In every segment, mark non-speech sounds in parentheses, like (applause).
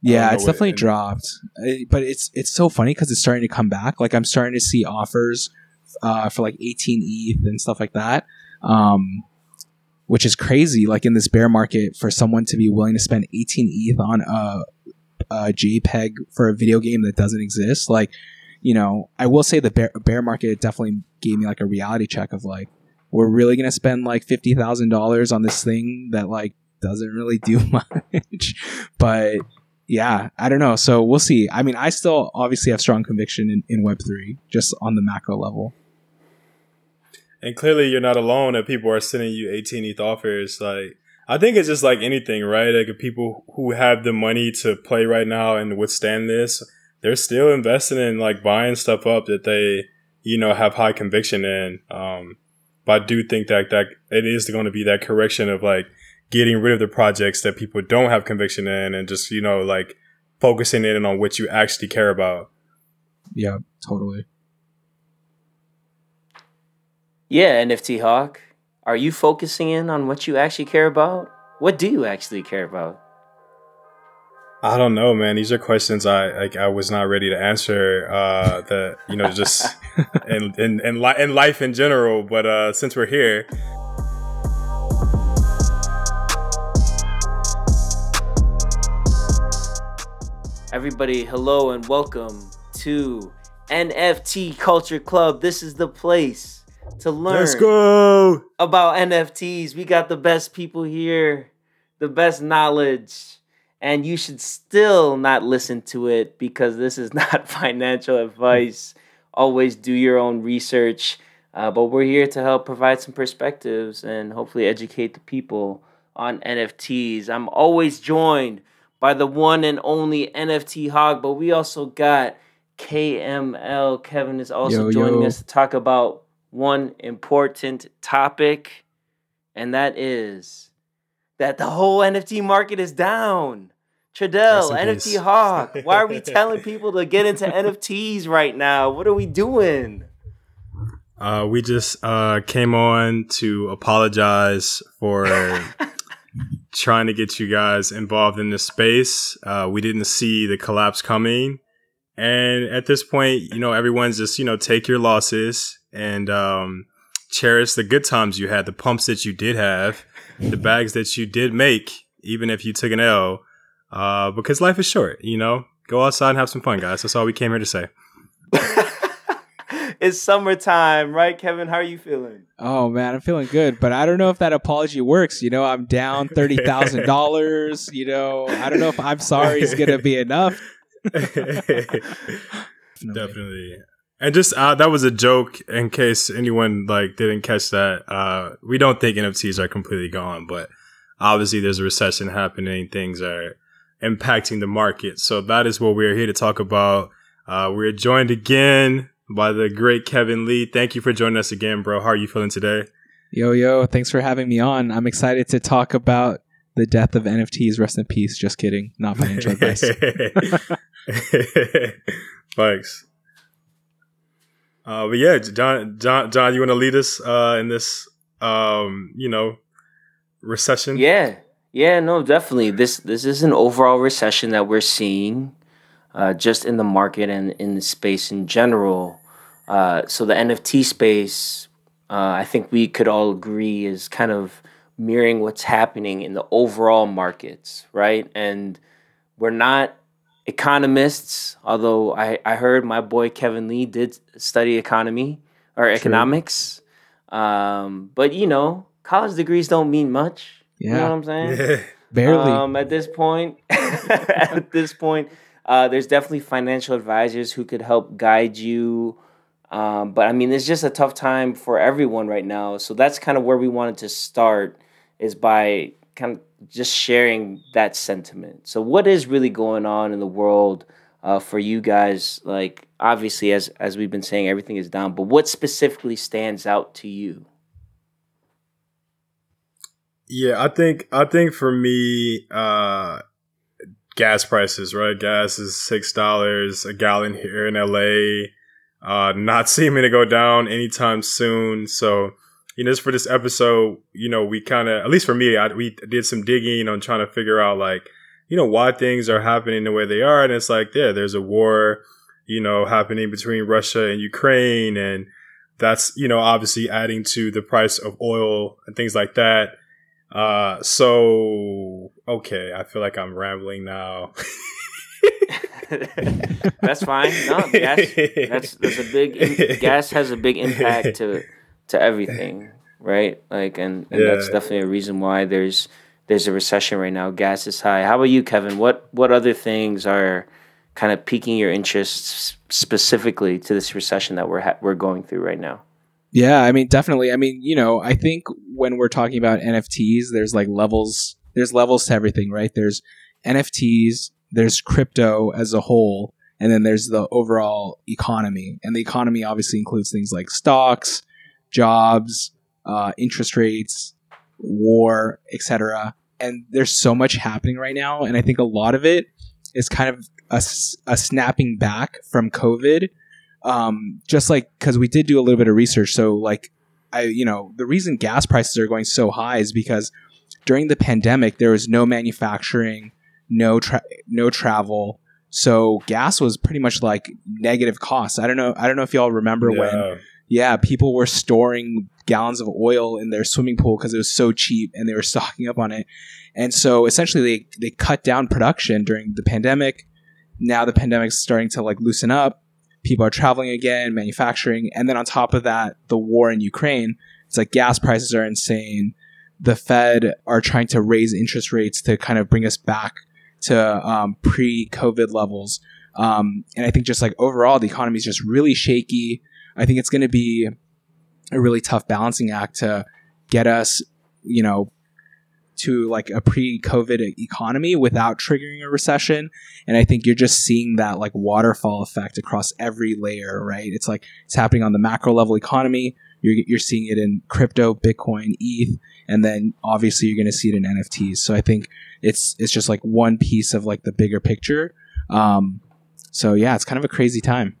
Yeah, it's definitely it, dropped, but it's it's so funny because it's starting to come back. Like I'm starting to see offers uh, for like 18 ETH and stuff like that, um, which is crazy. Like in this bear market, for someone to be willing to spend 18 ETH on a, a JPEG for a video game that doesn't exist, like you know, I will say the bear, bear market definitely gave me like a reality check of like, we're really gonna spend like fifty thousand dollars on this thing that like doesn't really do (laughs) much, but yeah, I don't know. So we'll see. I mean, I still obviously have strong conviction in, in Web three, just on the macro level. And clearly, you're not alone. That people are sending you 18 ETH offers. Like, I think it's just like anything, right? Like, people who have the money to play right now and withstand this, they're still investing in like buying stuff up that they, you know, have high conviction in. Um, but I do think that that it is going to be that correction of like getting rid of the projects that people don't have conviction in and just, you know, like focusing in on what you actually care about. Yeah, totally. Yeah, NFT Hawk. Are you focusing in on what you actually care about? What do you actually care about? I don't know, man. These are questions I like. I was not ready to answer. Uh, that you know, just (laughs) in in in, li- in life in general. But uh, since we're here, Everybody, hello and welcome to NFT Culture Club. This is the place to learn Let's go. about NFTs. We got the best people here, the best knowledge, and you should still not listen to it because this is (laughs) not financial advice. Always do your own research. Uh, but we're here to help provide some perspectives and hopefully educate the people on NFTs. I'm always joined by the one and only NFT Hawk, but we also got KML. Kevin is also yo, joining yo. us to talk about one important topic, and that is that the whole NFT market is down. Tradell, NFT Hawk, why are we (laughs) telling people to get into NFTs right now? What are we doing? Uh, we just uh, came on to apologize for (laughs) trying to get you guys involved in this space. Uh, we didn't see the collapse coming. And at this point, you know, everyone's just, you know, take your losses and um, cherish the good times you had, the pumps that you did have, the (laughs) bags that you did make, even if you took an L, uh, because life is short, you know? Go outside and have some fun, guys. That's all we came here to say. (laughs) it's summertime, right, Kevin? How are you feeling? Oh man, I'm feeling good, but I don't know if that apology works. You know, I'm down (laughs) thirty thousand dollars. You know, I don't know if I'm sorry is gonna be enough. (laughs) Definitely. And just uh, that was a joke in case anyone like didn't catch that. Uh, we don't think NFTs are completely gone, but obviously there's a recession happening. Things are impacting the market. So that is what we're here to talk about. Uh, we're joined again by the great Kevin Lee. Thank you for joining us again, bro. How are you feeling today? Yo, yo, thanks for having me on. I'm excited to talk about the death of NFTs. Rest in peace. Just kidding. Not financial advice. (laughs) Thanks. Uh, but yeah, John, John, John, you want to lead us uh, in this, um, you know, recession? Yeah, yeah, no, definitely. This this is an overall recession that we're seeing uh, just in the market and in the space in general. Uh, so the NFT space, uh, I think we could all agree, is kind of mirroring what's happening in the overall markets, right? And we're not economists, although I, I heard my boy Kevin Lee did study economy or economics. Um, but you know, college degrees don't mean much. Yeah. You know what I'm saying? (laughs) Barely. Um, at this point, (laughs) at this point, uh, there's definitely financial advisors who could help guide you. Um, but I mean, it's just a tough time for everyone right now. So that's kind of where we wanted to start is by kind of just sharing that sentiment. So what is really going on in the world uh, for you guys? Like obviously, as as we've been saying, everything is down. But what specifically stands out to you? Yeah, I think I think for me, uh, gas prices, right? Gas is six dollars a gallon here in LA. Uh, not (laughs) seeming to go down anytime soon. So, you know, just for this episode, you know, we kind of, at least for me, I, we did some digging on trying to figure out like you know, why things are happening the way they are. And it's like, yeah, there's a war, you know, happening between Russia and Ukraine. And that's, you know, obviously adding to the price of oil and things like that. Uh, so, okay, I feel like I'm rambling now. (laughs) that's fine. No, gas. That's that's a big. gas has a big impact to to everything, right? Like, and, and yeah. that's definitely a reason why there's there's a recession right now. Gas is high. How about you, Kevin? What what other things are kind of piquing your interest specifically to this recession that we're ha- we're going through right now? Yeah, I mean, definitely. I mean, you know, I think when we're talking about NFTs, there's like levels. There's levels to everything, right? There's NFTs. There's crypto as a whole, and then there's the overall economy. And the economy obviously includes things like stocks, jobs, uh, interest rates, war, etc. And there's so much happening right now, and I think a lot of it is kind of a, a snapping back from COVID. Um, just like because we did do a little bit of research, so like I, you know, the reason gas prices are going so high is because during the pandemic there was no manufacturing, no tra- no travel, so gas was pretty much like negative costs. I don't know. I don't know if y'all remember yeah. when yeah, people were storing gallons of oil in their swimming pool because it was so cheap and they were (laughs) stocking up on it. And so essentially they, they cut down production during the pandemic. Now the pandemic's starting to like loosen up. People are traveling again, manufacturing. And then on top of that, the war in Ukraine, it's like gas prices are insane. The Fed are trying to raise interest rates to kind of bring us back to um, pre COVID levels. Um, and I think just like overall, the economy is just really shaky. I think it's going to be a really tough balancing act to get us, you know, to like a pre-COVID economy without triggering a recession. And I think you're just seeing that like waterfall effect across every layer, right? It's like it's happening on the macro level economy. You're, you're seeing it in crypto, Bitcoin, ETH, and then obviously you're going to see it in NFTs. So I think it's it's just like one piece of like the bigger picture. Um, so yeah, it's kind of a crazy time.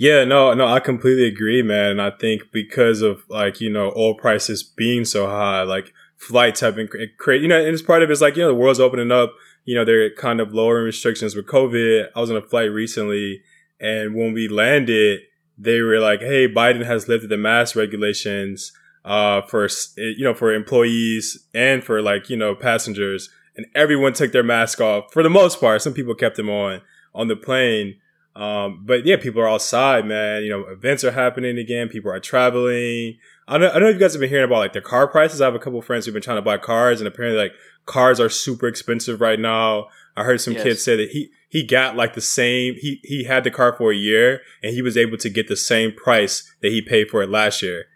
Yeah, no, no, I completely agree, man. I think because of like, you know, oil prices being so high, like flights have been crazy, you know, and it's part of it's like, you know, the world's opening up, you know, they're kind of lowering restrictions with COVID. I was on a flight recently and when we landed, they were like, Hey, Biden has lifted the mask regulations, uh, for, you know, for employees and for like, you know, passengers and everyone took their mask off for the most part. Some people kept them on on the plane. Um, but yeah, people are outside, man. You know, events are happening again. People are traveling. I don't, I don't know if you guys have been hearing about like the car prices. I have a couple friends who've been trying to buy cars, and apparently, like cars are super expensive right now. I heard some yes. kids say that he he got like the same. He he had the car for a year, and he was able to get the same price that he paid for it last year.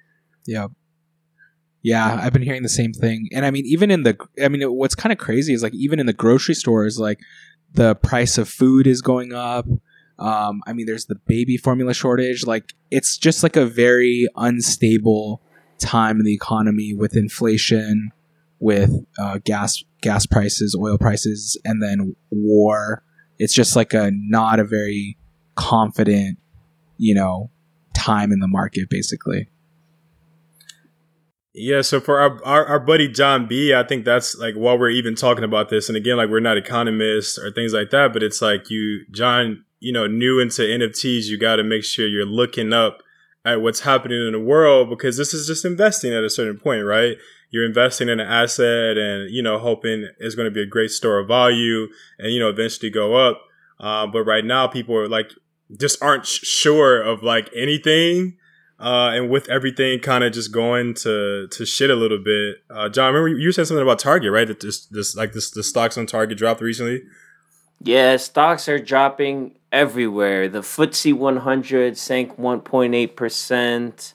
Yeah. Yeah, I've been hearing the same thing. And I mean, even in the, I mean, what's kind of crazy is like, even in the grocery stores, like the price of food is going up. Um, I mean, there's the baby formula shortage. Like, it's just like a very unstable time in the economy with inflation, with uh, gas gas prices, oil prices, and then war. It's just like a not a very confident, you know, time in the market, basically. Yeah, so for our, our, our buddy John B, I think that's like while we're even talking about this, and again, like we're not economists or things like that, but it's like you, John, you know, new into NFTs, you got to make sure you're looking up at what's happening in the world because this is just investing at a certain point, right? You're investing in an asset and, you know, hoping it's going to be a great store of value and, you know, eventually go up. Uh, but right now people are like, just aren't sure of like anything. Uh, and with everything kind of just going to, to shit a little bit, uh, John, remember you said something about Target, right? That this, this, like this, the stocks on Target dropped recently. Yeah, stocks are dropping everywhere. The FTSE 100 sank 1.8%.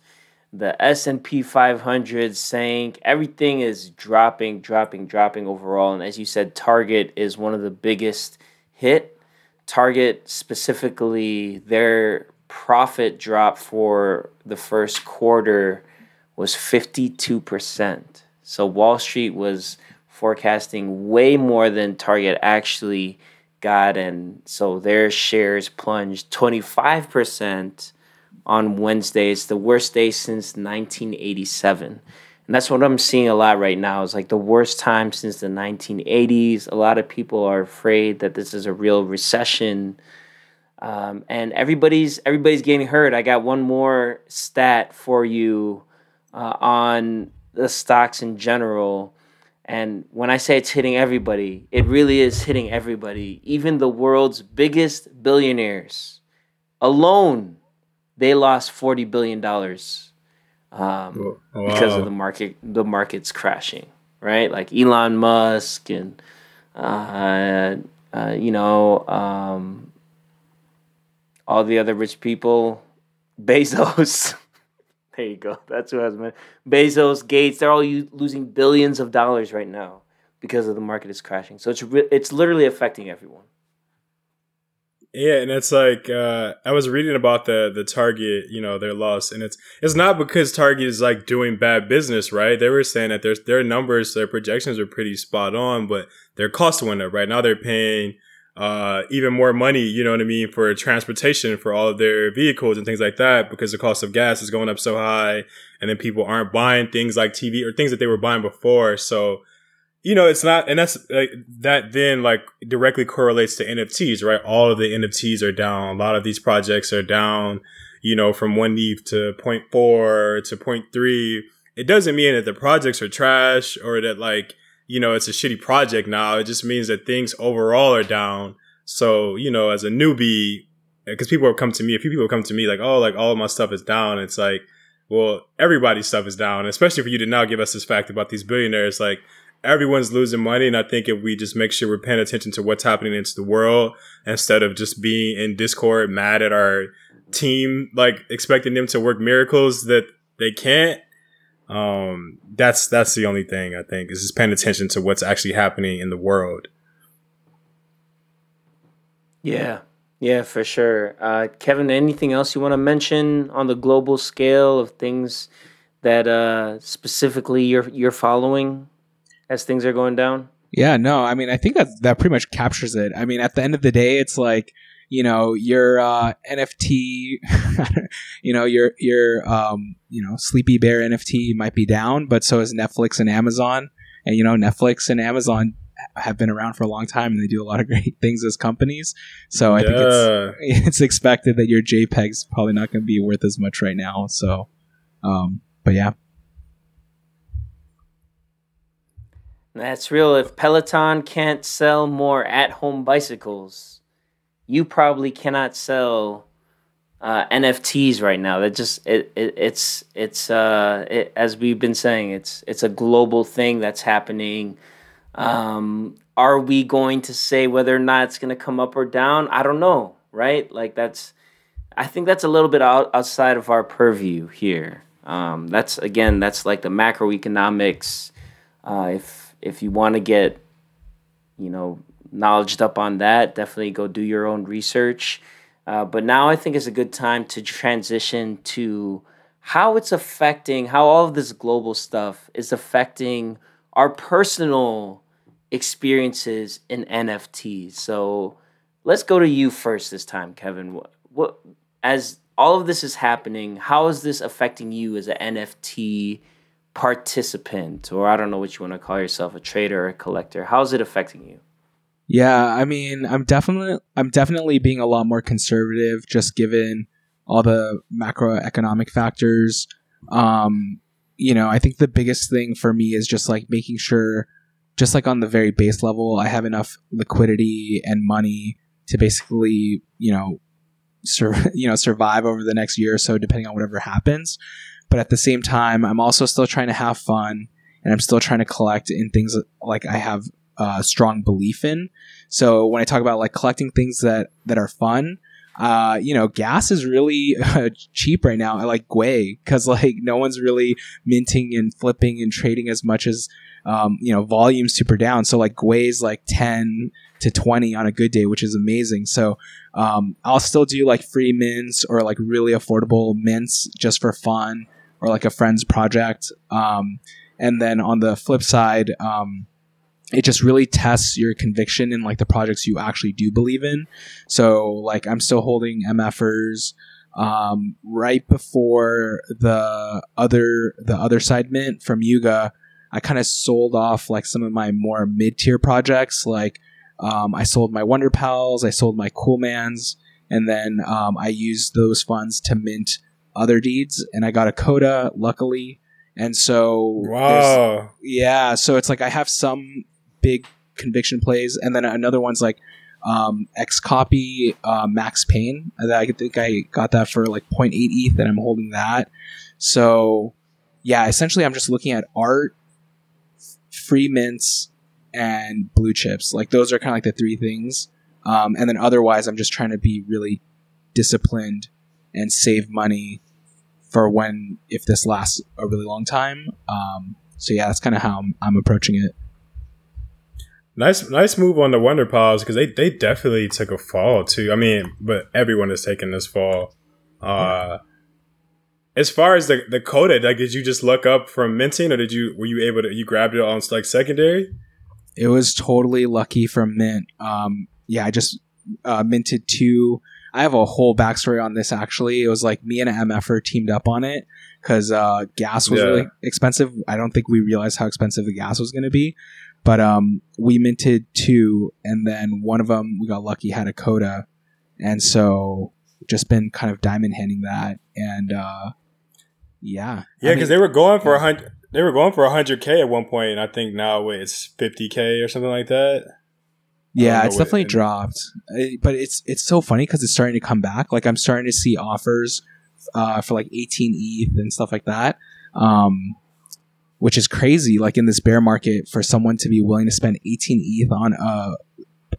The S&P 500 sank. Everything is dropping, dropping, dropping overall. And as you said, Target is one of the biggest hit. Target specifically, their profit drop for the first quarter was 52%. So Wall Street was forecasting way more than Target actually got, and so their shares plunged 25% on Wednesday. It's the worst day since 1987. And that's what I'm seeing a lot right now. Is like the worst time since the 1980s. A lot of people are afraid that this is a real recession. Um, and everybody's everybody's getting hurt. I got one more stat for you uh, on the stocks in general. And when I say it's hitting everybody, it really is hitting everybody. Even the world's biggest billionaires alone, they lost forty billion dollars um, wow. because of the market. The market's crashing, right? Like Elon Musk and uh, uh, you know um, all the other rich people, (laughs) Bezos. (laughs) There you go. That's who has money. Bezos, Gates, they're all losing billions of dollars right now because of the market is crashing. So it's re- it's literally affecting everyone. Yeah, and it's like uh, I was reading about the the Target, you know, their loss, and it's it's not because Target is like doing bad business, right? They were saying that their their numbers, their projections are pretty spot on, but their cost went up. Right now, they're paying uh, even more money, you know what I mean, for transportation for all of their vehicles and things like that because the cost of gas is going up so high. And then people aren't buying things like TV or things that they were buying before. So, you know, it's not, and that's like that then like directly correlates to NFTs, right? All of the NFTs are down. A lot of these projects are down, you know, from one ETH to 0.4 to 0.3. It doesn't mean that the projects are trash or that like, you know, it's a shitty project now. It just means that things overall are down. So, you know, as a newbie, uh, because people have come to me, a few people have come to me like, oh, like all my stuff is down. It's like, well, everybody's stuff is down, especially for you to now give us this fact about these billionaires. Like, everyone's losing money. And I think if we just make sure we're paying attention to what's happening into the world instead of just being in Discord mad at our team, like expecting them to work miracles that they can't, um, that's that's the only thing I think is just paying attention to what's actually happening in the world. Yeah, yeah, for sure. Uh, Kevin, anything else you want to mention on the global scale of things that uh, specifically you're you're following as things are going down? Yeah, no, I mean, I think that that pretty much captures it. I mean, at the end of the day, it's like you know your uh, NFT, (laughs) you know your your um, you know Sleepy Bear NFT might be down, but so is Netflix and Amazon. And you know Netflix and Amazon have been around for a long time and they do a lot of (laughs) great things as companies. So I yeah. think it's it's expected that your JPEG's probably not going to be worth as much right now. So, um, but yeah. That's real. If Peloton can't sell more at home bicycles, you probably cannot sell uh, NFTs right now. That just it, it it's it's uh, it, as we've been saying, it's it's a global thing that's happening. Um, are we going to say whether or not it's going to come up or down? I don't know, right? Like that's I think that's a little bit out, outside of our purview here. Um, that's again, that's like the macroeconomics. Uh, if if you want to get, you know, knowledged up on that, definitely go do your own research. Uh, but now I think is a good time to transition to how it's affecting, how all of this global stuff is affecting our personal experiences in NFTs. So let's go to you first this time, Kevin. What, what as all of this is happening, how is this affecting you as an NFT participant, or I don't know what you want to call yourself, a trader or a collector? How is it affecting you? Yeah, I mean, I'm definitely I'm definitely being a lot more conservative just given all the macroeconomic factors. Um, you know, I think the biggest thing for me is just like making sure just like on the very base level, I have enough liquidity and money to basically, you know, sur- (laughs) you know, survive over the next year or so depending on whatever happens. But at the same time, I'm also still trying to have fun and I'm still trying to collect in things like I have uh, strong belief in. So when I talk about like collecting things that that are fun, uh, you know, gas is really uh, (laughs) cheap right now. I like Gwei because like no one's really minting and flipping and trading as much as um, you know volume's super down. So like Gwei's like ten to twenty on a good day, which is amazing. So um, I'll still do like free mints or like really affordable mints just for fun or like a friend's project. Um, and then on the flip side, um, it just really tests your conviction in like the projects you actually do believe in. So like I'm still holding MFers. um, right before the other the Otherside mint from Yuga, I kind of sold off like some of my more mid tier projects. Like um, I sold my Wonder Pals, I sold my Cool Mans, and then um, I used those funds to mint Otherdeeds, and I got a Koda, luckily. And so, wow, yeah. So it's like I have some big conviction plays, and then another one's like um, XCOPY uh, Max Pain. I think I got that for like 0.8 ETH, and I'm holding that. So yeah, essentially, I'm just looking at art, free mints, and blue chips. Like those are kind of like the three things. Um, and then otherwise, I'm just trying to be really disciplined and save money for when if this lasts a really long time. Um, so yeah, that's kind of how I'm, I'm, approaching it. Nice, nice move on the Wonder Pals because they they definitely took a fall too. I mean, but everyone is taking this fall. Uh, as far as the the Koda, like, did you just look up from minting, or did you were you able to you grabbed it on like secondary? It was totally lucky from mint. Um, yeah, I just uh, minted two I have a whole backstory on this actually. It was like me and an MFer teamed up on it because uh, gas was yeah. really expensive. I don't think we realized how expensive the gas was going to be. But um, we minted two, and then one of them we got lucky had a Koda, and so just been kind of diamond handing that, and uh, yeah, yeah, because they were going for a hundred. They were going for hundred k at one point, and I think now it's fifty k or something like that. Yeah, it's definitely dropped, but it's it's so funny because it's starting to come back. Like I'm starting to see offers uh, for like 18 ETH and stuff like that, um, which is crazy. Like in this bear market, for someone to be willing to spend 18 ETH on a,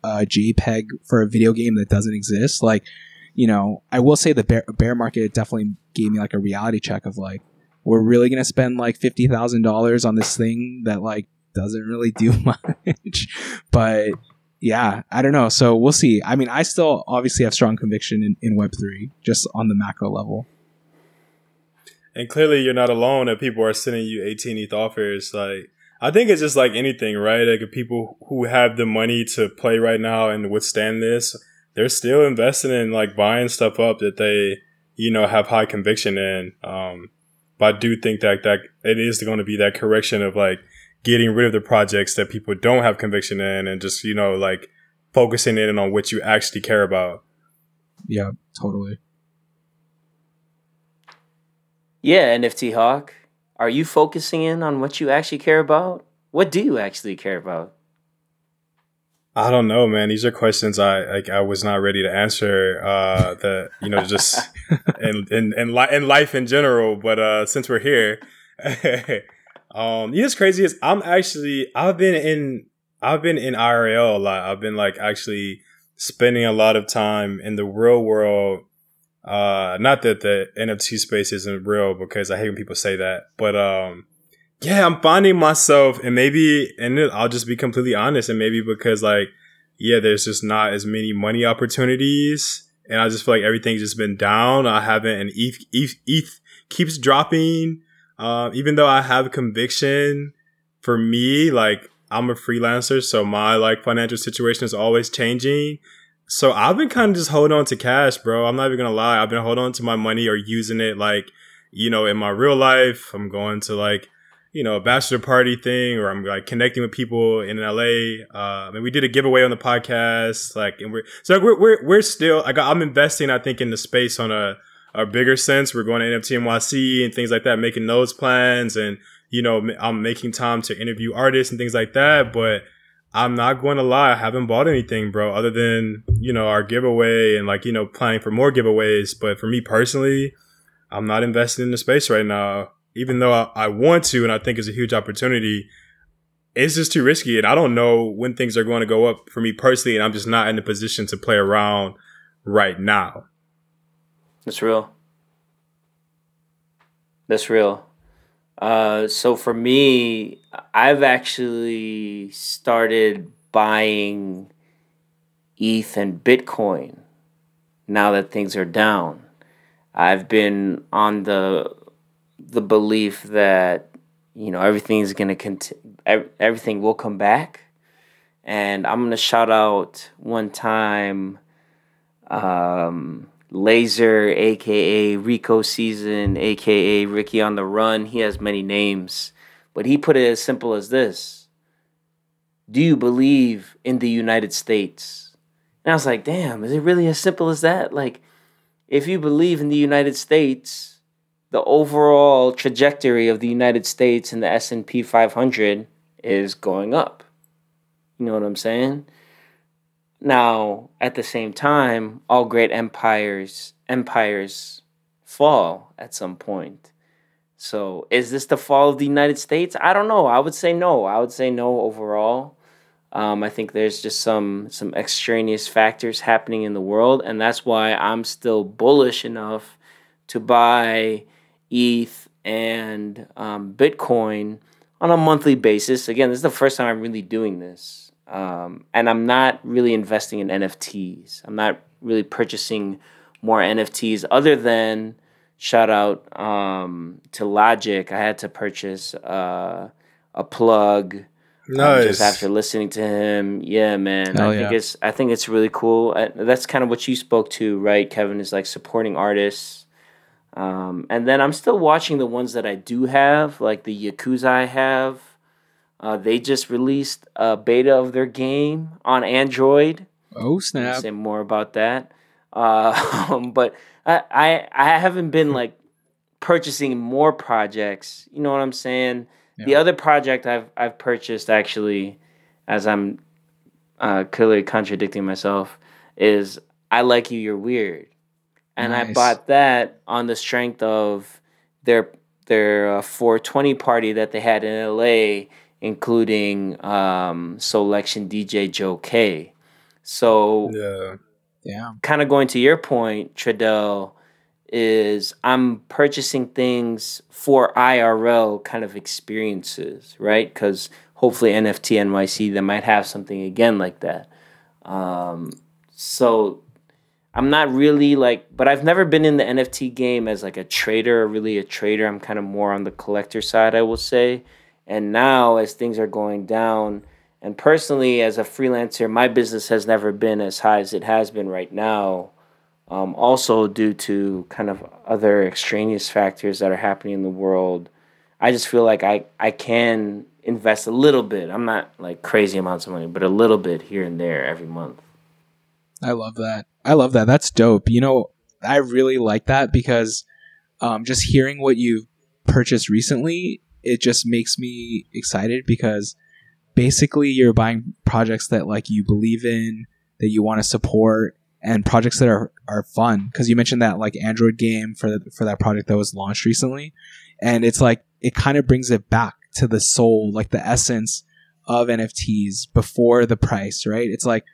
a JPEG for a video game that doesn't exist, like you know, I will say the bear, bear market definitely gave me like a reality check of like, we're really gonna spend like fifty thousand dollars on this thing that like doesn't really do (laughs) much, but yeah, I don't know. So we'll see. I mean, I still obviously have strong conviction in, in Web3, just on the macro level. And clearly, you're not alone that people are sending you 18 ETH offers. Like, I think it's just like anything, right? Like, people who have the money to play right now and withstand this, they're still investing in like buying stuff up that they, you know, have high conviction in. Um, but I do think that that it is going to be that correction of like getting rid of the projects that people don't have conviction in and just, you know, like focusing in on what you actually care about. Yeah, totally. Yeah, NFT Hawk. Are you focusing in on what you actually care about? What do you actually care about? I don't know, man. These are questions I like. I was not ready to answer. Uh, that you know, just (laughs) in in in, li- in life in general. But uh, since we're here, (laughs) Um, you know what's crazy is I'm actually I've been in I've been in IRL a lot. I've been like actually spending a lot of time in the real world. Uh, not that the NFT space isn't real because I hate when people say that, but um, yeah, I'm finding myself, and maybe, and I'll just be completely honest, and maybe because like, yeah, there's just not as many money opportunities, and I just feel like everything's just been down. I haven't, and ETH, ETH, ETH keeps dropping. Uh, even though I have conviction, for me, like I'm a freelancer, so my like financial situation is always changing. So I've been kind of just holding on to cash, bro. I'm not even gonna lie. I've been holding on to my money or using it like, you know, in my real life. I'm going to like, you know, a bachelor party thing, or I'm like connecting with people in LA. Uh, I mean, we did a giveaway on the podcast, like, and we're so we're we're, we're still like I'm investing. I think in the space on a a bigger sense. We're going to NFT NYC and things like that, making those plans. And, you know, I'm making time to interview artists and things like that. But I'm not going to lie. I haven't bought anything, bro, other than, you know, our giveaway and like, you know, planning for more giveaways. But for me personally, I'm not investing in the space right now, even though I, I want to. And I think it's a huge opportunity. It's just too risky. And I don't know when things are going to go up for me personally. And I'm just not in a position to play around right now. That's real. That's real. Uh, so for me, I've actually started buying ETH and Bitcoin now that things are down. I've been on the the belief that you know everything's gonna cont- everything will come back, and I'm gonna shout out one time. Um, Laser, aka Rico Season, aka Ricky on the Run. He has many names, but he put it as simple as this Do you believe in the United States? And I was like, damn, is it really as simple as that? Like, if you believe in the United States, the overall trajectory of the United States and the S&P 500 is going up. You know what I'm saying? Now, at the same time, all great empires empires fall at some point. So, is this the fall of the United States? I don't know. I would say no. I would say no overall. Um, I think there's just some some extraneous factors happening in the world, and that's why I'm still bullish enough to buy ETH and um, Bitcoin on a monthly basis. Again, this is the first time I'm really doing this. Um, and I'm not really investing in NFTs. I'm not really purchasing more NFTs other than shout out um, to Logic. I had to purchase uh, a plug. Nice. Um, just after listening to him, yeah, man. Hell I think yeah. it's I think it's really cool. I, that's kind of what you spoke to, right, Kevin? Is like supporting artists. Um, and then I'm still watching the ones that I do have, like the Yakuza I have. Uh, they just released a beta of their game on Android. Oh I'll snap! say more about that. Uh, (laughs) but I, I I haven't been (laughs) like purchasing more projects. You know what I'm saying? The other project I've I've purchased actually, as I'm uh, clearly contradicting myself, is I like you, you're weird, and I bought that on the strength of their their uh, 420 party that they had in LA, including um, Selection DJ Joe K. So Yeah. Yeah, kind of going to your point, Tradell, is I'm purchasing things for IRL kind of experiences, right? Because hopefully NFT NYC they might have something again like that. Um, so I'm not really like, but I've never been in the NFT game as like a trader or really a trader. I'm kind of more on the collector side, I will say. And now, as things are going down, and personally, as a freelancer, my business has never been as high as it has been right now. Um, also, due to kind of other extraneous factors that are happening in the world, I just feel like I, I can invest a little bit. I'm not like crazy amounts of money, but a little bit here and there every month. I love that. I love that. That's dope. You know, I really like that because um, just hearing what you've purchased recently, it just makes me excited because basically you're buying projects that like you believe in, that you want to support, and projects that are are fun. Because you mentioned that like Android game for for that project that was launched recently, and it's like it kind of brings it back to the soul, like the essence of NFTs before the price, right? It's like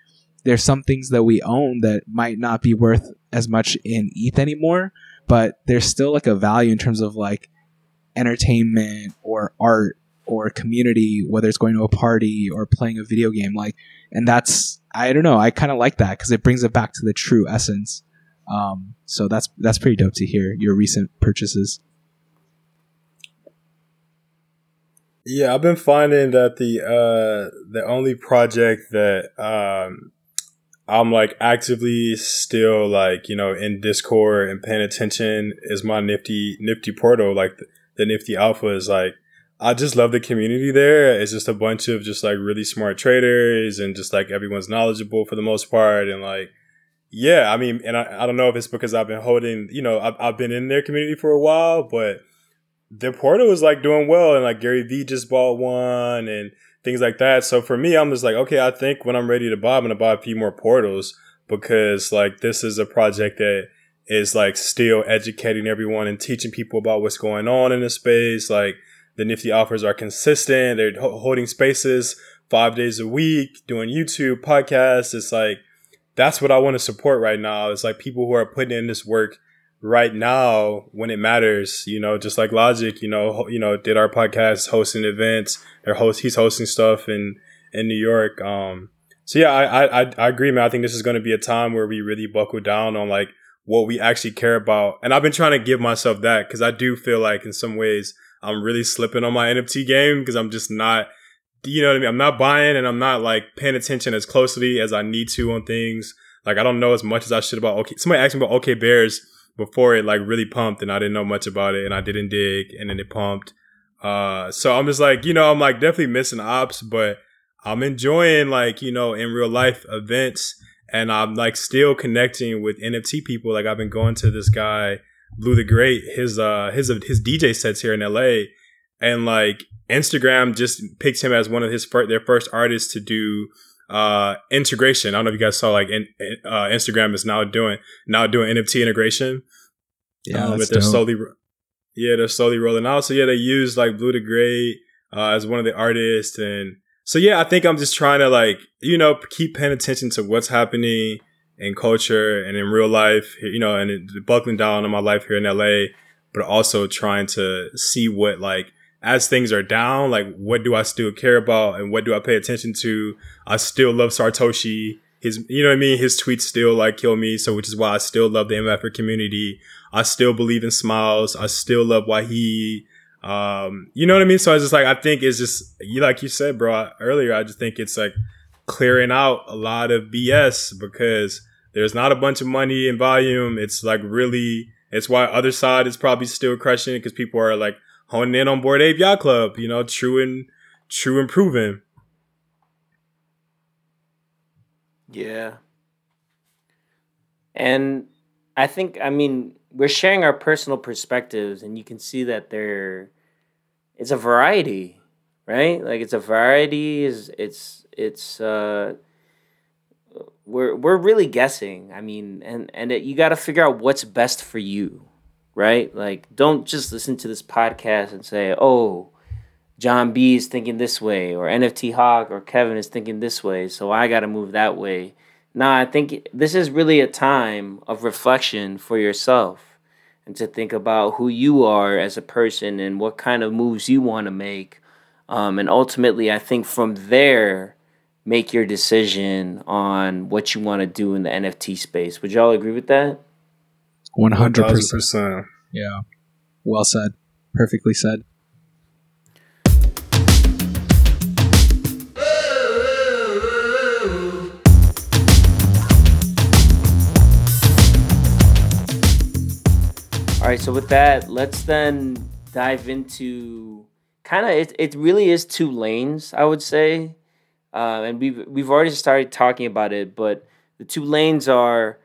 there's some things that we own that might not be worth as much in ETH anymore, but there's still like a value in terms of like entertainment or art or community, whether it's going to a party or playing a video game. Like, and that's I don't know. I kind of like that because it brings it back to the true essence. Um, so that's that's pretty dope to hear your recent purchases. Yeah, I've been finding that the uh the only project that um I'm like actively still like, you know, in Discord and paying attention is my Nifty Nifty Portal. Like the, Alpha is like I just love the community there. It's just a bunch of just like really smart traders and just like everyone's knowledgeable for the most part and like yeah, I mean, and I, I don't know if it's because I've been holding, you know, I've, I've been in their community for a while, but the portal is like doing well and like Gary Vee just bought one and things like that. So for me, I'm just like, okay, I think when I'm ready to buy, I'm gonna buy a few more portals because like this is a project that is like still educating everyone and teaching people about what's going on in the space. Like the Nifty offers are consistent. They're holding spaces five days a week, doing YouTube podcasts. It's like that's what I want to support right now. It's like people who are putting in this work right now when it matters, you know, just like Logic, you know, you know, did our podcast, hosting events, or host, he's hosting stuff in, in New York. Um, so yeah, I, I- I agree, man. I think this is going to be a time where we really buckle down on like what we actually care about. And I've been trying to give myself that because I do feel like in some ways I'm really slipping on my NFT game because I'm just not, you know what I mean? I'm not buying and I'm not like paying attention as closely as I need to on things Like I don't know as much as I should about OK. Somebody asked me about Okay Bears before it like really pumped, and I didn't know much about it, and I didn't dig, and then it pumped. Uh, so I'm just like, you know, I'm like definitely missing ops, but I'm enjoying like you know in real life events, and I'm like still connecting with NFT people. Like I've been going to this guy Blue the Great, his uh his his DJ sets here in LA, and like Instagram just picked him as one of his first, their first artists to do uh integration. I don't know if you guys saw like in, uh, Instagram is now doing now doing NFT integration. Yeah, um, but they're dope. slowly yeah they're slowly rolling out. So yeah, they use like Blue the Great uh, as one of the artists, and so yeah, I think I'm just trying to like you know keep paying attention to what's happening in culture and in real life, you know, and it, buckling down on my life here in LA, but also trying to see what like as things are down, like what do I still care about and what do I pay attention to? I still love Sartoshi. His, you know what I mean? His tweets still like kill me. So, which is why I still love the MFer community. I still believe in smiles. I still love Wahi. Um, you know what I mean? So I just like, I think it's just, you like you said, bro, earlier, I just think it's like clearing out a lot of BS because there's not a bunch of money and volume. It's like really, it's why Otherside is probably still crushing it because people are like honing in on Bored Ape Yacht Club, you know, true and true and proven. Yeah. And I think I mean we're sharing our personal perspectives and you can see that there it's a variety, right? Like it's a variety is it's it's uh we're we're really guessing. I mean, and and it, you got to figure out what's best for you, right? Like don't just listen to this podcast and say, "Oh, John B is thinking this way, or NFT Hawk or Kevin is thinking this way, so I got to move that way. Nah, I think this is really a time of reflection for yourself and to think about who you are as a person and what kind of moves you want to make. Um, and ultimately, I think from there, make your decision on what you want to do in the NFT space. Would y'all agree with that? One hundred percent. 1000%. Yeah. Well said. Perfectly said. Right, so with that, let's then dive into kind of it. It really is two lanes, I would say, uh, and we've we've already started talking about it. But the two lanes are,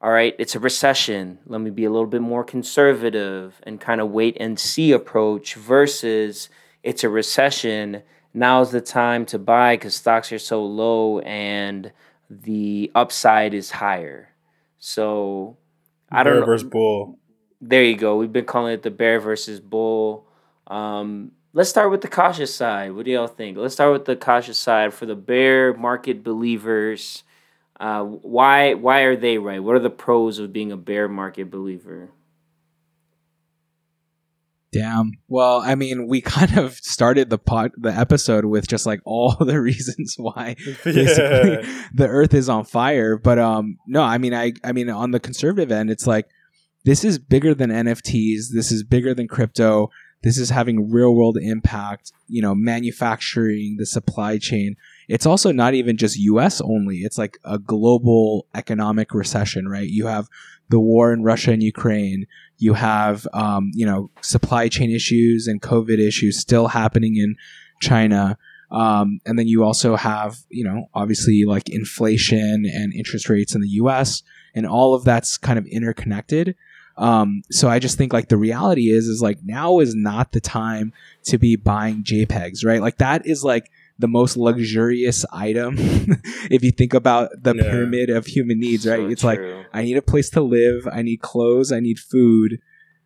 all right, it's a recession. Let me be a little bit more conservative and kind of wait and see approach versus it's a recession. Now's the time to buy because stocks are so low and the upside is higher. So I don't Bear know. bull. There you go. We've been calling it the bear versus bull. Um, let's start with the cautious side. What do y'all think? Let's start with the cautious side for the bear market believers. Uh, why why are they right? What are the pros of being a bear market believer? Damn. Well, I mean, we (laughs) kind of started the pod, the episode with just like all (laughs) the reasons why (laughs) basically Yeah. the earth is on fire. But um, no, I mean, I, I mean, on the conservative end, it's like this is bigger than NFTs. This is bigger than crypto. This is having real world impact. You know, manufacturing, the supply chain. It's also not even just U.S. only. It's like a global economic recession, right? You have the war in Russia and Ukraine. You have, um, you know, supply chain issues and COVID issues still happening in China. Um, and then you also have, you know, obviously like inflation and interest rates in the US, and all of that's kind of interconnected. Um, so I just think like the reality is, is like now is not the time to be buying JPEGs, right? Like that is like the most luxurious item (laughs) if you think about the Yeah. pyramid of human needs, right? So it's like. I need a place to live, I need clothes, I need food,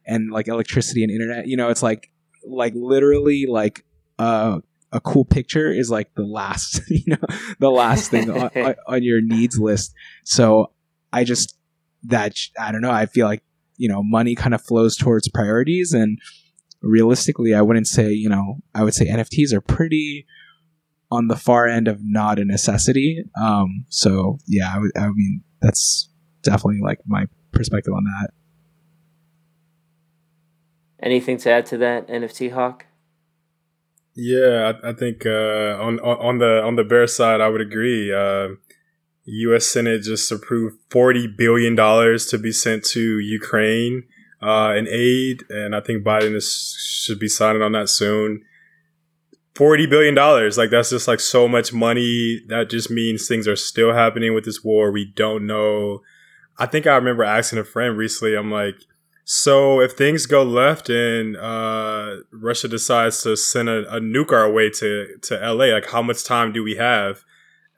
and like electricity and internet. You know, it's like like literally like uh, a cool picture is like the last, (laughs) you know, the last thing (laughs) on, on your needs list. So I just that I don't know. I feel like you know money kind of flows towards priorities, and realistically, I wouldn't say you know I would say NFTs are pretty on the far end of not a necessity. Um, so yeah, I, mean that's definitely like my perspective on that. Anything to add to that, NFT Hawk? Yeah, I, I think uh, on, on on the on the bear side, I would agree. Uh, U.S. Senate just approved forty billion dollars to be sent to Ukraine uh, in aid, and I think Biden is, should be signing on that soon. Forty billion dollars, like that's just like so much money. That just means things are still happening with this war. We don't know. I think I remember asking a friend recently. I'm like, so if things go left and uh, Russia decides to send a, a nuke our way to to LA, like how much time do we have?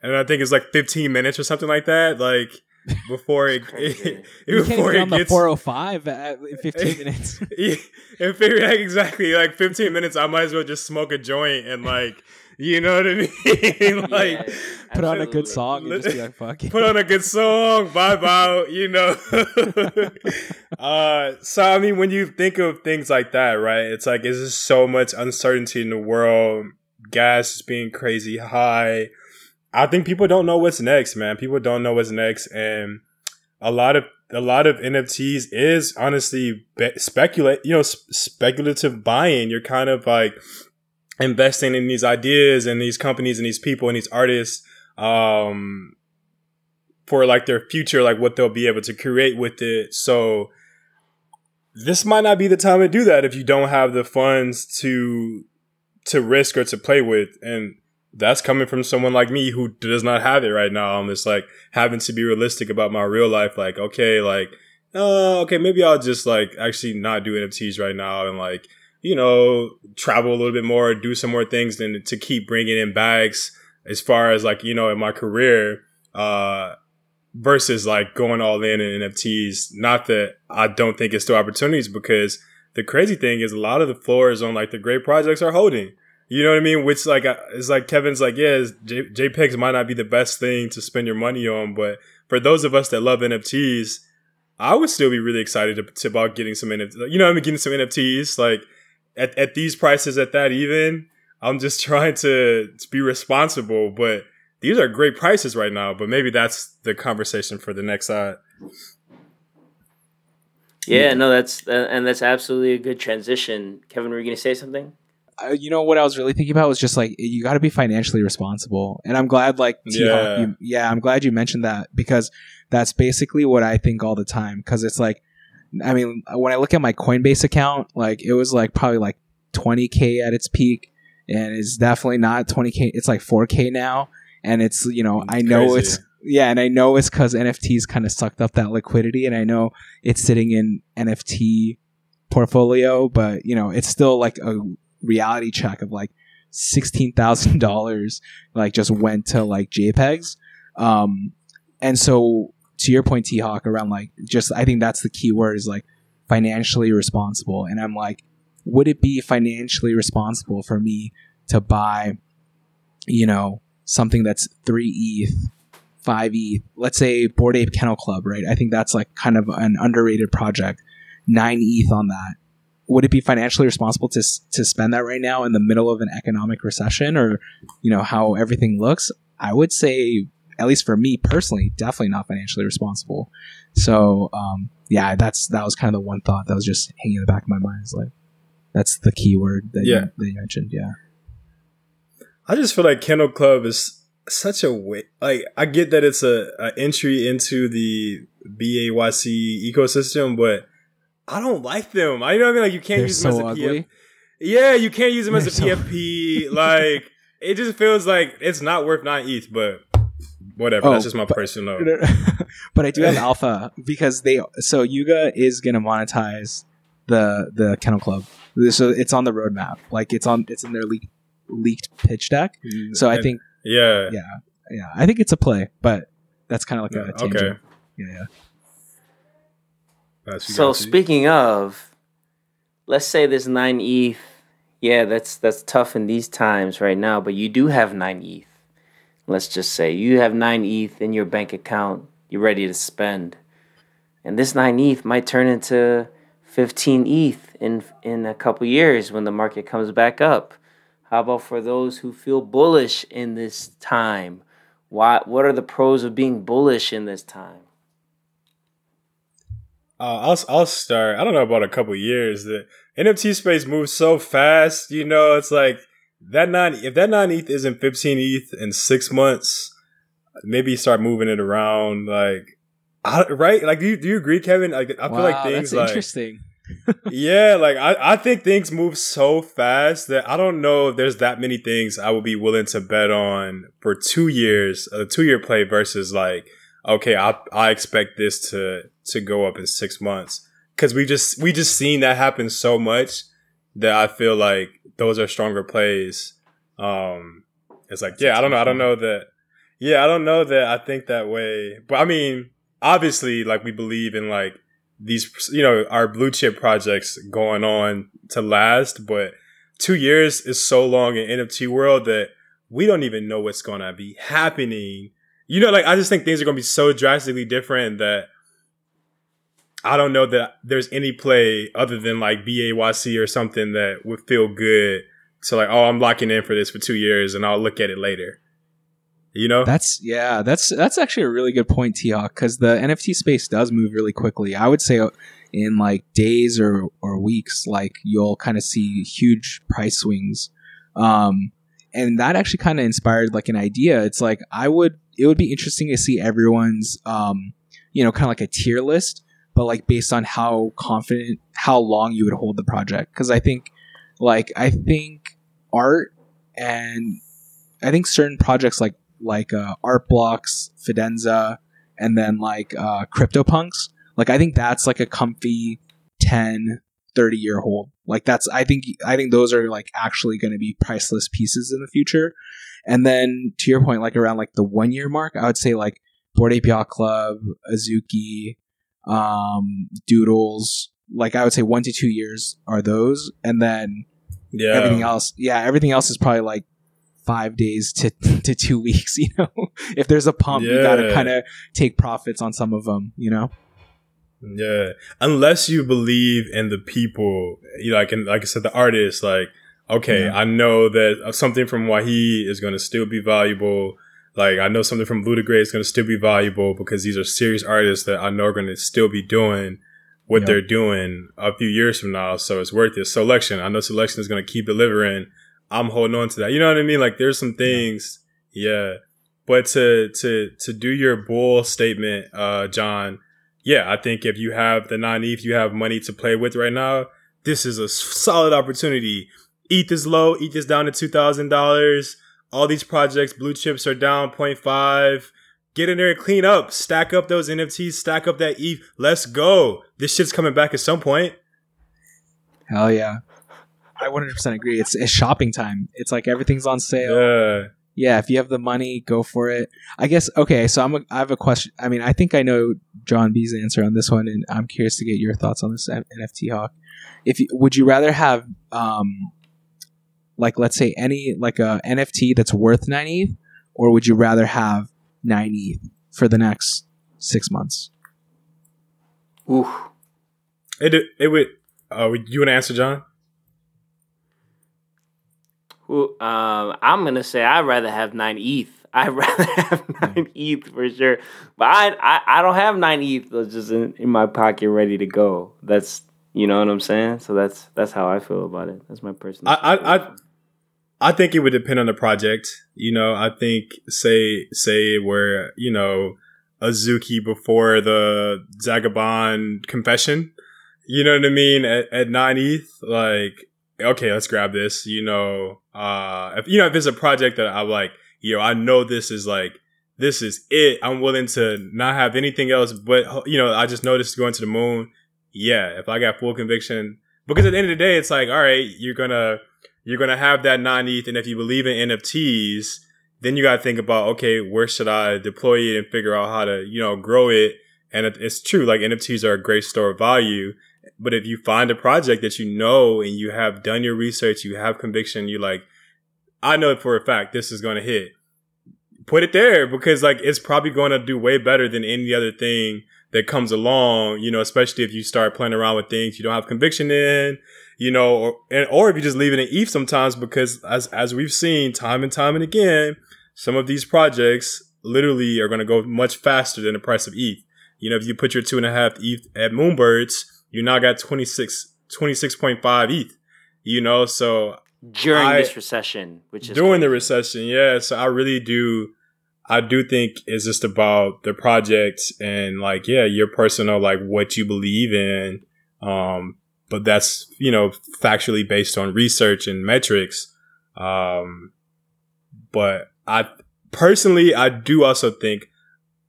And I think it's like 15 minutes or something like that. Like (laughs) before it, (laughs) it, You before can't get on it the gets 405 at 15 (laughs) minutes. yeah, and figure like exactly like 15 minutes i might as well just smoke a joint and like you know what i mean like Yeah, Put on a good song and just be like, fuck it. put on a good song vibe out you know uh so i mean when you think of things like that right it's like there's just so much uncertainty in the world gas is being crazy high i think people don't know what's next man. People don't know what's next. And a lot of a lot of nfts is honestly be- speculate you know s- speculative buying. You're kind of like investing in these ideas and these companies and these people and these artists um for like their future like what they'll be able to create with it. So this might not be the time to do that if you don't have the funds to to risk or to play with. And that's coming from someone like me who does not have it right now. I'm just like having to be realistic about my real life like okay like uh, okay maybe i'll just like actually not do nfts right now and like you know travel a little bit more do some more things than to keep bringing in bags as far as like you know in my career uh versus like going all in in nfts not that i don't think it's still opportunities because the crazy thing is a lot of the floors on like the great projects are holding you know what i mean which like uh, it's like kevin's like yeah J- jpegs might not be the best thing to spend your money on but for those of us that love nfts i would still be really excited to, to about getting some nfts you know what i mean getting some nfts like at, at these prices at that even i'm just (laughs) trying to, to be responsible but these are great prices right now but maybe that's the conversation for the next side Yeah, no, that's uh, and that's absolutely a good transition. Kevin, were you going to say something? Uh, you know what I was really thinking about was just like you got to be financially responsible, and I'm glad like Yeah. you, yeah, I'm glad you mentioned that because that's basically what I think all the time. Because it's like, I mean, when I look at my Coinbase account, like it was like probably like 20k at its peak, and it's definitely not 20k. It's like 4k now, and it's you know I know Crazy. it's yeah, and I know it's because NFTs kind of sucked up that liquidity, and I know it's sitting in NFT portfolio, but you know it's still like a reality check of like sixteen thousand dollars, like just went to like JPEGs, um, and so to your point, T Hawk, around like just I think that's the key word is like financially responsible, and I'm like, would it be financially responsible for me to buy, you know, something that's three ETH? five ETH, let's say Bored Ape Kennel Club, right? I think that's like kind of an underrated project. Nine ETH on that. Would it be financially responsible to to spend that right now in the middle of an economic recession, or you know how everything looks? I would say, at least for me personally, definitely not financially responsible. So, um, yeah, that's that was kind of the one thought that was just hanging in the back of my mind. Is like that's the key word that, Yeah. you, that you mentioned. Yeah, I just feel like Kennel Club is such a way. Like I get that it's a, a entry into the BAYC ecosystem, but I don't like them. I you know what I mean. Like you can't they're use them so as a ugly. PF. Yeah, you can't use them as a so- PFP. (laughs) like it just feels like it's not worth nine ETH, but whatever. Oh, That's just my but- personal (laughs) but I do have (laughs) alpha because they so Yuga is gonna monetize the the Kennel Club. So it's on the roadmap. Like it's on it's in their leaked leaked pitch deck. Mm, so I And- think yeah, yeah yeah I think it's a play, but that's kind of like a tangent. okay. Yeah, yeah. So speaking of, let's say this nine ETH. Yeah, that's that's tough in these times right now. But you do have nine ETH. Let's just say you have nine ETH in your bank account. You're ready to spend, and this nine ETH might turn into fifteen ETH in in a couple years when the market comes back up. How about for those who feel bullish in this time? Why? What are the pros of being bullish in this time? Uh, I'll I'll start. I don't know about a couple years. The NFT space moves so fast. You know, it's like that nine. If that nine ETH isn't fifteen ETH in six months, maybe start moving it around, like I, right? Like, do you do you agree, Kevin? Like, I wow, feel like things that's like interesting. (laughs) yeah, like I, I think things move so fast that I don't know if there's that many things I would be willing to bet on for two years, a two year play versus like, okay, I I expect this to to go up in six months because we just we just seen that happen so much that I feel like those are stronger plays. Um, it's like yeah, I don't know, I don't know that. Yeah, I don't know that I think that way, but I mean, obviously, like we believe in like these, you know, our blue chip projects going on to last, but two years is so long in NFT world that we don't even know what's to be happening. You know, like I just think things are going to be so drastically different that I don't know that there's any play other than like BAYC or something that would feel good. So like, oh, I'm locking in for this for two years and I'll look at it later. You know, that's yeah, that's that's actually a really good point, T Hawk, because the NFT space does move really quickly. I would say in like days or or weeks, like you'll kind of see huge price swings. Um, and that actually kind of inspired like an idea. It's like I would it would be interesting to see everyone's um, you know, kind of like a tier list, but like based on how confident, how long you would hold the project. Because I think, like, I think art and I think certain projects like like uh, Art Blocks, Fidenza, and then like uh, CryptoPunks. Like I think that's like a comfy 10, 30 year hold. Like that's I think I think those are like actually going to be priceless pieces in the future. And then to your point, like around like the one year mark, I would say like Bored Ape Yacht Club, Azuki, um, Doodles. Like I would say one to two years are those, and then yeah, everything else, yeah, everything else is probably like five days to (laughs) to two weeks. (laughs) You know, if there's a pump, you got to kind of take profits on some of them. You know, Yeah, unless you believe in the people, you know, like, and like I said, the artist. Like, okay, Yeah. I know that something from Wahi is going to still be valuable. Like, I know something from Ludacris is going to still be valuable because these are serious artists that I know are going to still be doing what Yeah. they're doing a few years from now. So it's worth it. Selection, I know Selection is going to keep delivering. I'm holding on to that. You know what I mean? Like, there's some things, yeah. But to to to do your bull statement, uh, John yeah, I think if you have the non ETH, you have money to play with right now. This is a solid opportunity. ETH is low. ETH is down to two thousand dollars. All these projects, blue chips are down 0.5. Get in there and clean up. Stack up those NFTs. Stack up that ETH. Let's go. This shit's coming back at some point. hell yeah. I 100% agree. It's, it's shopping time. It's like everything's on sale. Yeah. yeah, if you have the money, go for it. I guess okay. So I'm a, I have a question. I mean, I think I know John B's answer on this one, and I'm curious to get your thoughts on this NFT hawk. If you, would you rather have um, like let's say any like a NFT that's worth nine ETH, or would you rather have nine ETH for the next six months? Ooh. It it would. Uh, would you want to answer, John? Ooh, um, I'm gonna say I'd rather have nine ETH. (laughs) I'd rather have nine ETH for sure. But I, I, I don't have nine ETH that's just in, in my pocket ready to go. That's you know what I'm saying? So that's that's how I feel about it. That's my personal I, I, I, I think it would depend on the project. You know, I think say say where you know Azuki before the Zagabond confession. You know what I mean? At, at nine ETH, like okay, let's grab this. You know, uh, if you know if it's a project that I'm like, yo, I know this is like this is it. I'm willing to not have anything else, but you know, I just know this is going to the moon. Yeah, if I got full conviction, because at the end of the day, it's like, all right, you're gonna you're gonna have that non ETH, and if you believe in NFTs, then you got to think about, okay, where should I deploy it and figure out how to, you know, grow it. And it, it's true, like NFTs are a great store of value. But if you find a project that you know and you have done your research, you have conviction, you like, I know for a fact this is to hit. Put it there because like it's probably to do way better than any other thing that comes along, you know, especially if you start playing around with things you don't have conviction in, you know, or, and, or if you just leave it in ETH sometimes because as, as we've seen time and time and again, some of these projects literally are going to go much faster than the price of ETH. You know, if you put your two and a half ETH at Moonbirds, you now got 26, 26.5 ETH, you know, so during I- this recession, which is during the recession, yeah. So I really do, I do think it's just about the project and like, yeah, your personal, like what you believe in. Um, but that's, you know, factually based on research and metrics. Um, but I personally, I do also think,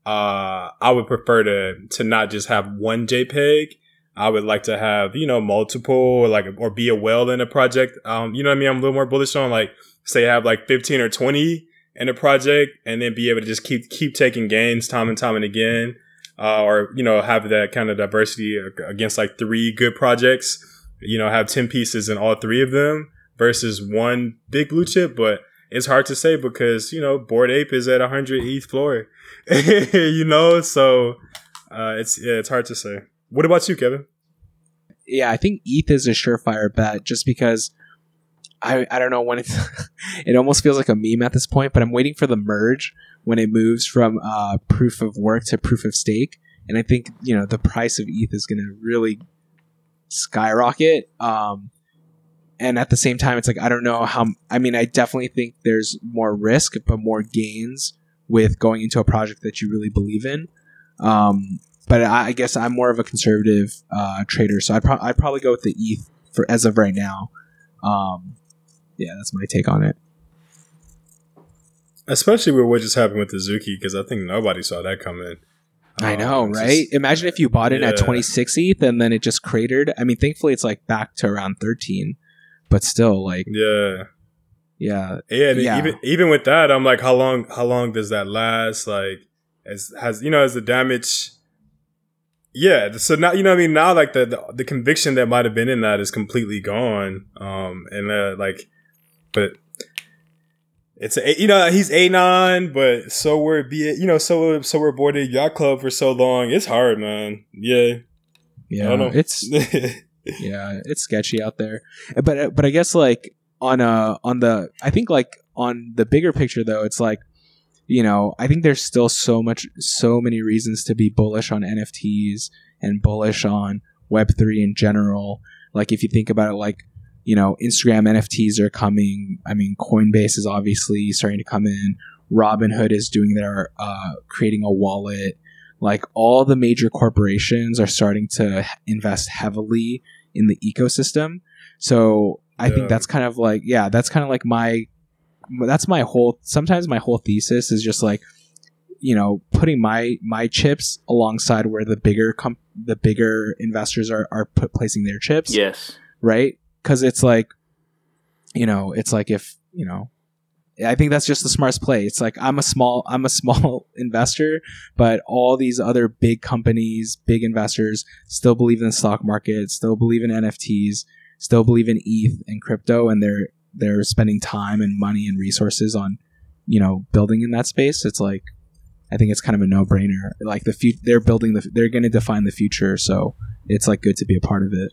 uh, I would prefer to, to not just have one JPEG. I would like to have, you know, multiple or like, or be a well in a project. Um, you know what I mean? I'm a little more bullish on like, say have like 15 or 20 in a project and then be able to just keep, keep taking gains time and time and again. Uh, or, you know, have that kind of diversity against like three good projects, you know, have 10 pieces in all three of them versus one big blue chip. But it's hard to say because, you know, Bored Ape is at 100 ETH floor, (laughs) you know, so, uh, it's, yeah, it's hard to say. What about you, Kevin? Yeah, I think ETH is a surefire bet just because I, I don't know when it's (laughs) it almost feels like a meme at this point, but I'm waiting for the merge when it moves from uh, proof of work to proof of stake, and I think you know the price of ETH is going to really skyrocket. Um, and at the same time, it's like I don't know how. I mean, I definitely think there's more risk, but more gains with going into a project that you really believe in. Um, but I, I, guess I'm more of a conservative uh, trader, so I'd, pro- I'd probably go with the ETH for as of right now. Um, yeah, that's my take on it. Especially with what just happened with the Zuki, because I think nobody saw that coming. I know, um, right? Just, Imagine if you bought it yeah. at 26 ETH and then it just cratered. I mean, thankfully it's like back to around 13, but still, like, yeah, yeah, yeah. yeah. Even even with that, I'm like, how long? How long does that last? Like, as has you know, as the damage. Yeah, so now you know I mean. Now, like the, the, the conviction that might have been in that is completely gone. Um, and uh, like but it's a, you know he's anon, but so we're be you know so so we're Bored Ape Yacht Club for so long. It's hard, man. Yeah, yeah, it's (laughs) yeah, it's sketchy out there. But but I guess like on uh on the I think like on the bigger picture though, it's like you know I think there's still so much so many reasons to be bullish on NFTs and bullish on Web three in general. Like if you think about it, like you know, Instagram NFTs are coming. I mean, Coinbase is obviously starting to come in. Robinhood is doing their uh, creating a wallet. Like all the major corporations are starting to invest heavily in the ecosystem. So I yeah. think that's kind of like yeah, that's kind of like my that's my whole sometimes my whole thesis is just like you know putting my my chips alongside where the bigger com- the bigger investors are are put, placing their chips. Yes. Right? Because it's like, you know, it's like if you know, I think that's just the smartest play. It's like I'm a small (laughs) I'm a small (laughs) investor, but all these other big companies, big investors still believe in the stock market, still believe in NFTs, still believe in ETH and crypto, and they're they're spending time and money and resources on, you know, building in that space. It's like I think it's kind of a no brainer. Like the future, they're building the, they're going to define the future, so it's like good to be a part of it.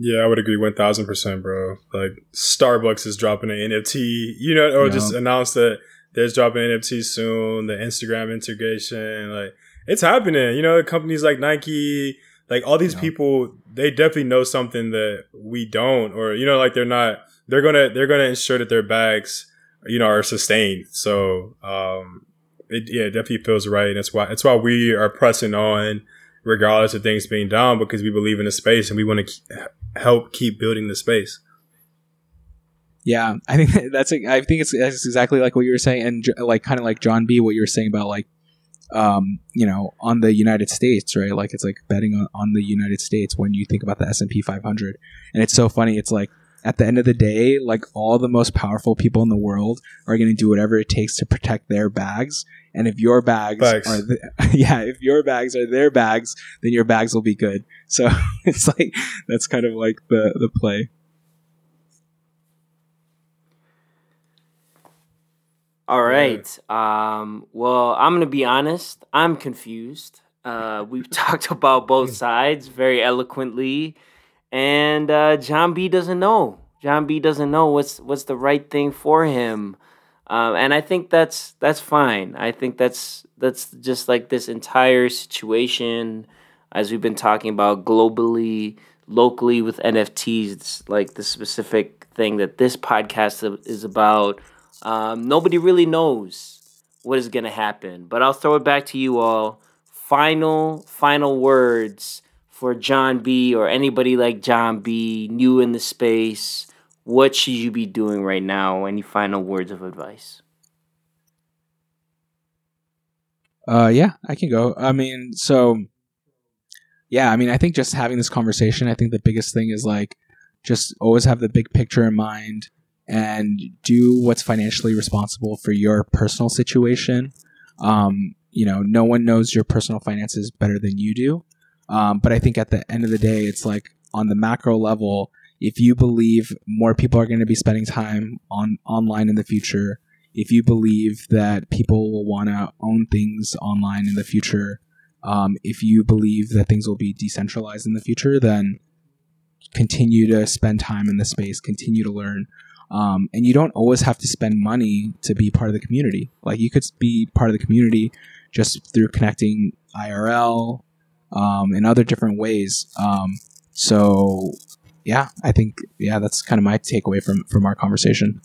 Yeah, I would agree one thousand percent, bro. Like Starbucks is dropping an NFT, you know, or yeah. just announced that there's dropping NFT soon. The Instagram integration, like it's happening. You know, companies like Nike, like all these yeah. people, they definitely know something that we don't, or you know, like they're not. They're gonna they're gonna ensure that their bags, you know, are sustained. So, um, it yeah, it definitely feels right, and that's why it's why we are pressing on regardless of things being down because we believe in the space and we want to help keep building the space. Yeah, I think (laughs) that's I think it's, it's exactly like what you were saying, and like kind of like John B. What you were saying about like, um, you know, on the United States, right? Like it's like betting on, on the United States when you think about the S and P 500, and it's so funny. It's like at the end of the day, like all the most powerful people in the world are going to do whatever it takes to protect their bags. And if your bags, bags. are, the, (laughs) yeah, if your bags are their bags, then your bags will be good. So (laughs) it's like that's kind of like the the play. All right. Um, well, I'm gonna be honest. I'm confused. Uh, we've (laughs) talked about both sides very eloquently and uh, John B doesn't know. John B doesn't know what's what's the right thing for him, um, and I think that's that's fine. I think that's that's just like this entire situation, as we've been talking about globally, locally with NFTs. It's like the specific thing that this podcast is about. Um, nobody really knows what is going to happen, but I'll throw it back to you all. Final, final words for John B or anybody like John B, new in the space. What should you be doing right now? Any final words of advice? Uh, yeah, I can go. I mean, so yeah, I mean, I think just having this conversation, I think the biggest thing is like just always have the big picture in mind and do what's financially responsible for your personal situation. Um, you know, no one knows your personal finances better than you do. Um, but I think at the end of the day, it's like on the macro level, if you believe more people are going to be spending time on online in the future, if you believe that people will want to own things online in the future, um, if you believe that things will be decentralized in the future, then continue to spend time in the space, continue to learn. Um, and you don't always have to spend money to be part of the community. Like you could be part of the community just through connecting IRL um, in other different ways. Um, so yeah, I think yeah, that's kind of my takeaway from from our conversation.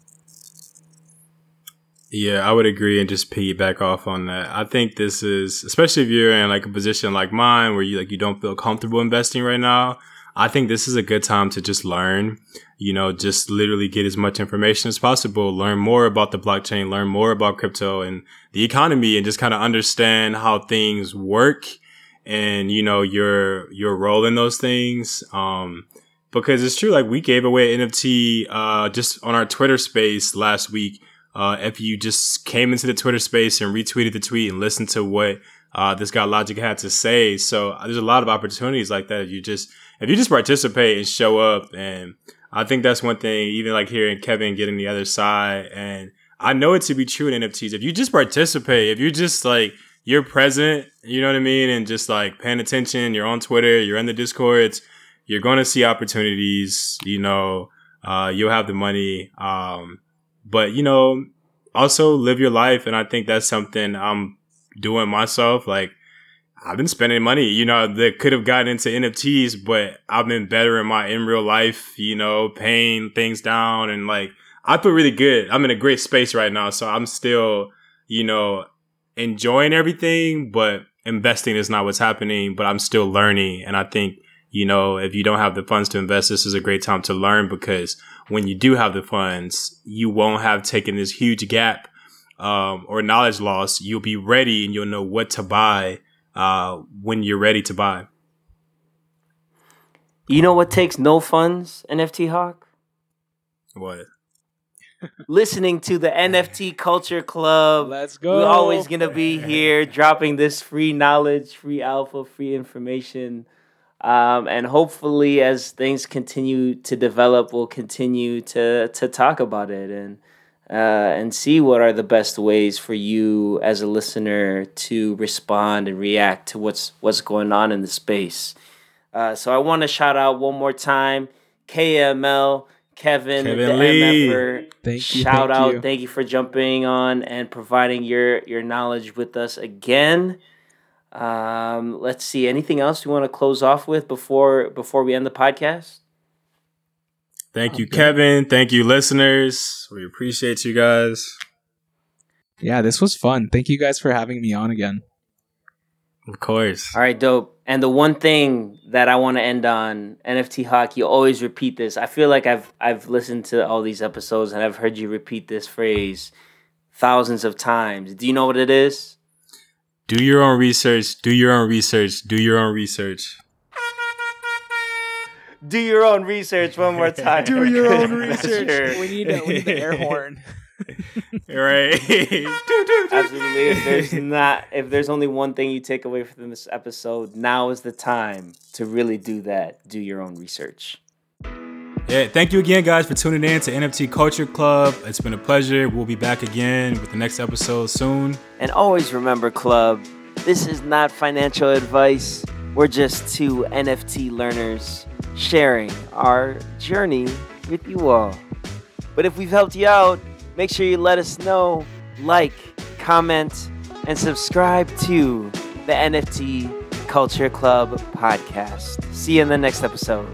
Yeah, I would agree and just piggyback off on that. I think this is, especially if you're in like a position like mine where you like you don't feel comfortable investing right now. I think this is a good time to just learn, you know, just literally get as much information as possible, learn more about the blockchain, learn more about crypto and the economy and just kind of understand how things work and, you know, your, your role in those things. Um, because it's true, like we gave away NFT, uh, just on our Twitter space last week uh, if you just came into the Twitter space and retweeted the tweet and listened to what uh, this guy Logic had to say. So uh, there's a lot of opportunities like that. If you just if you just participate and show up, and I think that's one thing. Even like hearing Kevin getting the other side, and I know it to be true in NFTs. If you just participate, if you're just like you're present, you know what I mean, and just like paying attention, you're on Twitter, you're in the Discords, you're going to see opportunities. You know, uh, you'll have the money. Um, but you know, also live your life. And I think that's something I'm doing myself. Like I've been spending money, you know, that could have gotten into NFTs, but I've been better in my in real life, you know, paying things down and like I feel really good. I'm in a great space right now. So I'm still, you know, enjoying everything, but investing is not what's happening, but I'm still learning. And I think, you know, if you don't have the funds to invest, this is a great time to learn because when you do have the funds, you won't have taken this huge gap um, or knowledge loss. You'll be ready and you'll know what to buy uh, when you're ready to buy. You know what takes no funds, NFT Hawk? What? Listening to the NFT Culture Club. Let's go. We're always going to be here dropping this free knowledge, free alpha, free information um, and hopefully, as things continue to develop, we'll continue to to talk about it and uh, and see what are the best ways for you as a listener to respond and react to what's what's going on in the space. Uh, so I want to shout out one more time, KML. Kevin, Kevin the Lee. MFer. Thank you. Shout thank out. You. Thank you for jumping on and providing your your knowledge with us again. Um, let's see. Anything else you want to close off with before before we end the podcast? Thank you, Kevin. Thank you, listeners. We appreciate you guys. Yeah, this was fun. Thank you guys for having me on again. Of course. All right, dope. And the one thing that I want to end on, NFT Hawk, you always repeat this. I feel like I've I've listened to all these episodes and I've heard you repeat this phrase thousands of times. Do you know what it is? Do your own research. Do your own research. Do your own research. Do your own research one more (laughs) time. Do your own (laughs) Sure. research. we need a, we need the air (laughs) horn. (laughs) right. Absolutely. If there's not, if there's only one thing you take away from this episode, now is the time to really do that. Do your own research. Yeah, thank you again, guys, for tuning in to NFT Culture Club. It's been a pleasure. We'll be back again with the next episode soon. And always remember, club, this is not financial advice. We're just two NFT learners sharing our journey with you all. But if we've helped you out, make sure you let us know, like, comment, and subscribe to the NFT Culture Club podcast. See you in the next episode.